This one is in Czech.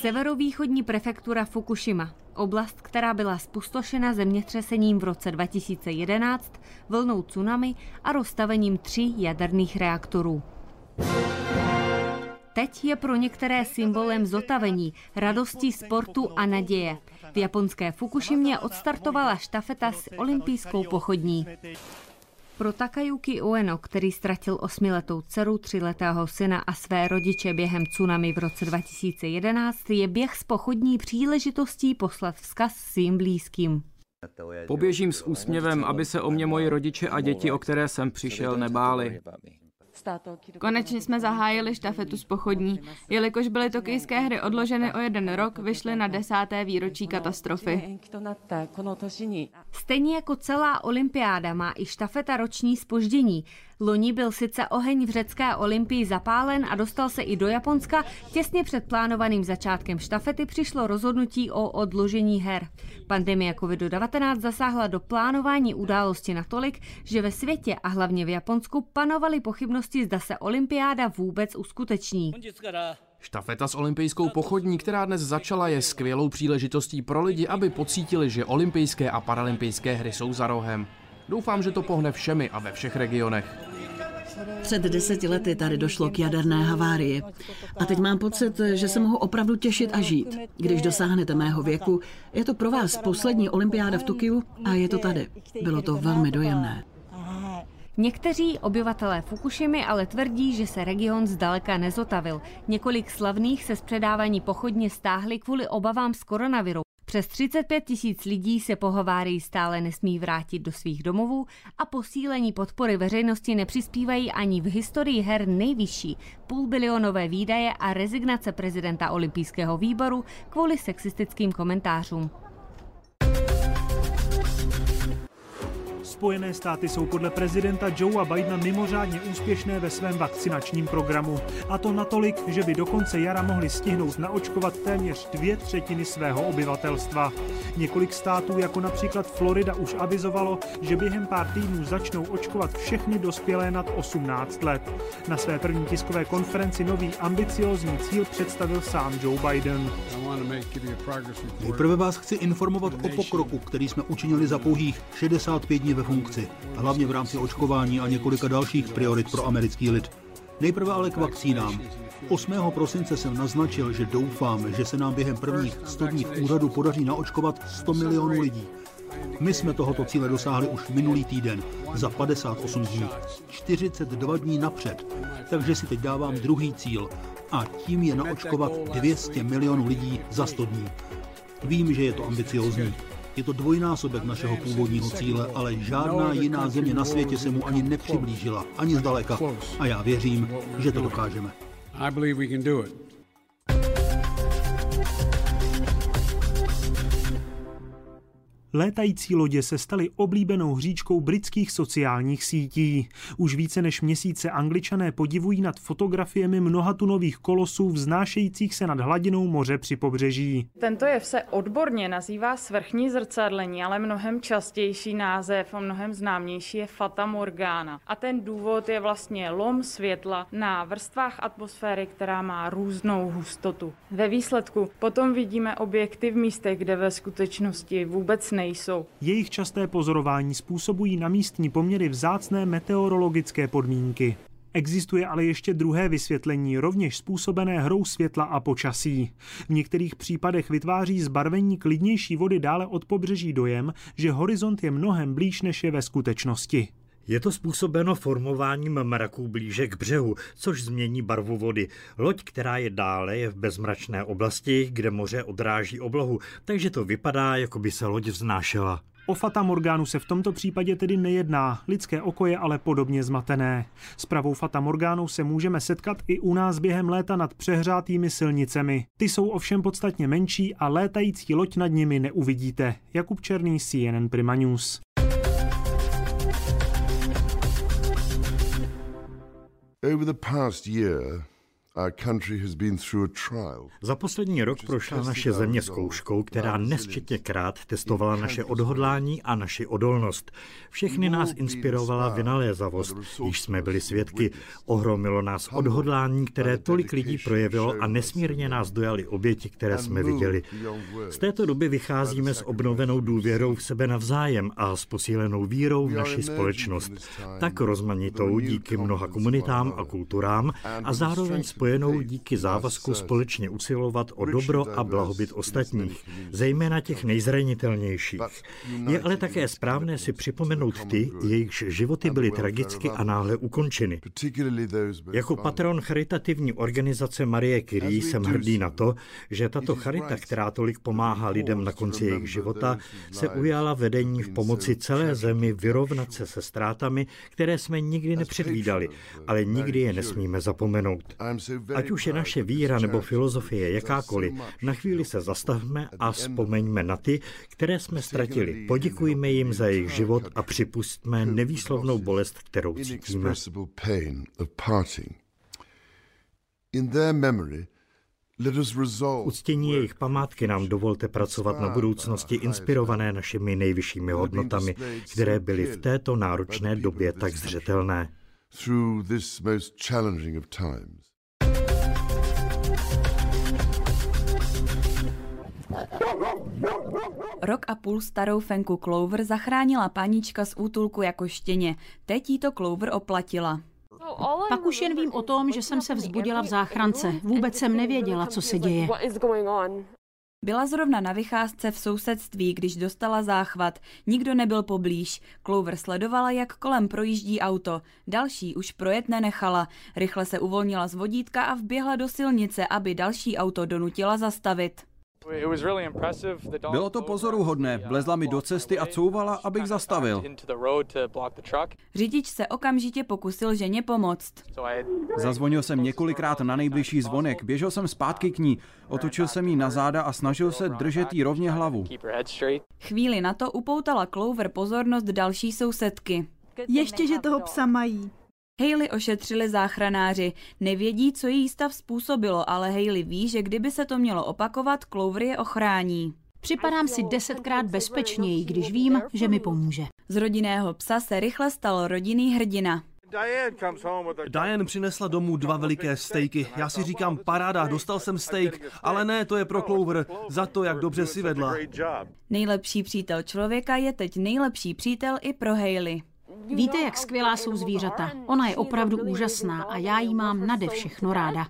Severovýchodní prefektura Fukushima, oblast, která byla spustošena zemětřesením v roce 2011, vlnou tsunami a rozstavením tří jaderných reaktorů. Teď je pro některé symbolem zotavení, radosti, sportu a naděje. V japonské Fukushimě odstartovala štafeta s olympijskou pochodní. Pro Takayuki Ueno, který ztratil osmiletou dceru, tříletého syna a své rodiče během tsunami v roce 2011, je běh s pochodní příležitostí poslat vzkaz svým blízkým. Poběžím s úsměvem, aby se o mě moji rodiče a děti, o které jsem přišel, nebáli. Konečně jsme zahájili štafetu z pochodní. Jelikož byly tokijské hry odloženy o jeden rok, vyšly na desáté výročí katastrofy. Stejně jako celá olympiáda má i štafeta roční spoždění. Loni byl sice oheň v řecké olympii zapálen a dostal se i do Japonska. Těsně před plánovaným začátkem štafety přišlo rozhodnutí o odložení her. Pandemie COVID-19 zasáhla do plánování události natolik, že ve světě a hlavně v Japonsku panovaly pochybnosti, zda se olympiáda vůbec uskuteční. Štafeta s olympijskou pochodní, která dnes začala, je skvělou příležitostí pro lidi, aby pocítili, že olympijské a paralympijské hry jsou za rohem. Doufám, že to pohne všemi a ve všech regionech. Před deseti lety tady došlo k jaderné havárii. A teď mám pocit, že se mohu opravdu těšit a žít. Když dosáhnete mého věku, je to pro vás poslední olympiáda v Tokiu a je to tady. Bylo to velmi dojemné. Někteří obyvatelé Fukushimy ale tvrdí, že se region zdaleka nezotavil. Několik slavných se z předávání pochodně stáhli kvůli obavám z koronaviru. Přes 35 tisíc lidí se po havárii stále nesmí vrátit do svých domovů a posílení podpory veřejnosti nepřispívají ani v historii her nejvyšší půlbilionové výdaje a rezignace prezidenta olympijského výboru kvůli sexistickým komentářům. Spojené státy jsou podle prezidenta Joea Bidena mimořádně úspěšné ve svém vakcinačním programu. A to natolik, že by do konce jara mohli stihnout naočkovat téměř dvě třetiny svého obyvatelstva. Několik států, jako například Florida, už avizovalo, že během pár týdnů začnou očkovat všechny dospělé nad 18 let. Na své první tiskové konferenci nový ambiciózní cíl představil sám Joe Biden. Nejprve vás chci informovat o pokroku, který jsme učinili za pouhých 65 dní ve funkci, hlavně v rámci očkování a několika dalších priorit pro americký lid. Nejprve ale k vakcínám. 8. prosince jsem naznačil, že doufám, že se nám během prvních 100 dní v úřadu podaří naočkovat 100 milionů lidí. My jsme tohoto cíle dosáhli už minulý týden, za 58 dní, 42 dní napřed. Takže si teď dávám druhý cíl a tím je naočkovat 200 milionů lidí za 100 dní. Vím, že je to ambiciozní, je to dvojnásobek našeho původního cíle, ale žádná jiná země na světě se mu ani nepřiblížila, ani zdaleka. A já věřím, že to dokážeme. Létající lodě se staly oblíbenou hříčkou britských sociálních sítí. Už více než měsíce angličané podivují nad fotografiemi mnohatunových kolosů vznášejících se nad hladinou moře při pobřeží. Tento jev se odborně nazývá svrchní zrcadlení, ale mnohem častější název a mnohem známější je Fata Morgana. A ten důvod je vlastně lom světla na vrstvách atmosféry, která má různou hustotu. Ve výsledku potom vidíme objekty v místech, kde ve skutečnosti vůbec nejsou. Jejich časté pozorování způsobují na místní poměry vzácné meteorologické podmínky. Existuje ale ještě druhé vysvětlení, rovněž způsobené hrou světla a počasí. V některých případech vytváří zbarvení klidnější vody dále od pobřeží dojem, že horizont je mnohem blíž než je ve skutečnosti. Je to způsobeno formováním mraků blíže k břehu, což změní barvu vody. Loď, která je dále, je v bezmračné oblasti, kde moře odráží oblohu, takže to vypadá, jako by se loď vznášela. O Fata Morgánu se v tomto případě tedy nejedná, lidské oko je ale podobně zmatené. S pravou Fata Morgánou se můžeme setkat i u nás během léta nad přehřátými silnicemi. Ty jsou ovšem podstatně menší a létající loď nad nimi neuvidíte. Jakub Černý, CNN Prima News. Over the past year, Za poslední rok prošla naše země zkouškou, která nesčetněkrát testovala naše odhodlání a naši odolnost. Všechny nás inspirovala vynalézavost, již jsme byli svědky. Ohromilo nás odhodlání, které tolik lidí projevilo a nesmírně nás dojali oběti, které jsme viděli. Z této doby vycházíme s obnovenou důvěrou v sebe navzájem a s posílenou vírou v naši společnost. Tak rozmanitou díky mnoha komunitám a kulturám a zároveň spojenou díky závazku společně usilovat o dobro a blahobyt ostatních, zejména těch nejzranitelnějších. Je ale také správné si připomenout ty, jejichž životy byly tragicky a náhle ukončeny. Jako patron charitativní organizace Marie Curie jsem hrdý na to, že tato charita, která tolik pomáhá lidem na konci jejich života, se ujala vedení v pomoci celé zemi vyrovnat se se ztrátami, které jsme nikdy nepředvídali, ale nikdy je nesmíme zapomenout. Ať už je naše víra nebo filozofie jakákoliv, na chvíli se zastavme a vzpomeňme na ty, které jsme ztratili. Poděkujme jim za jejich život a připustme nevýslovnou bolest, kterou cítíme. Uctění jejich památky nám dovolte pracovat na budoucnosti inspirované našimi nejvyššími hodnotami, které byly v této náročné době tak zřetelné. Rok a půl starou fenku Clover zachránila panička z útulku jako štěně. Teď jí to Clover oplatila. Pak už jen vím o tom, že jsem se vzbudila v záchrance. Vůbec jsem nevěděla, co se děje. Byla zrovna na vycházce v sousedství, když dostala záchvat. Nikdo nebyl poblíž. Clover sledovala, jak kolem projíždí auto. Další už projet nenechala. Rychle se uvolnila z vodítka a vběhla do silnice, aby další auto donutila zastavit. Bylo to pozoruhodné. Vlezla mi do cesty a couvala, abych zastavil. Řidič se okamžitě pokusil ženě pomoct. Zazvonil jsem několikrát na nejbližší zvonek, běžel jsem zpátky k ní, otočil jsem jí na záda a snažil se držet jí rovně hlavu. Chvíli na to upoutala Clover pozornost další sousedky. Ještě, že toho psa mají. Hayley ošetřili záchranáři. Nevědí, co její stav způsobilo, ale Hayley ví, že kdyby se to mělo opakovat, Clover je ochrání. Připadám si desetkrát bezpečněji, když vím, že mi pomůže. Z rodinného psa se rychle stal rodinný hrdina. Diane přinesla domů dva veliké stejky. Já si říkám, paráda, dostal jsem steak, ale ne, to je pro Clover, za to, jak dobře si vedla. Nejlepší přítel člověka je teď nejlepší přítel i pro Hayley. Víte, jak skvělá jsou zvířata. Ona je opravdu úžasná a já jí mám nade všechno ráda.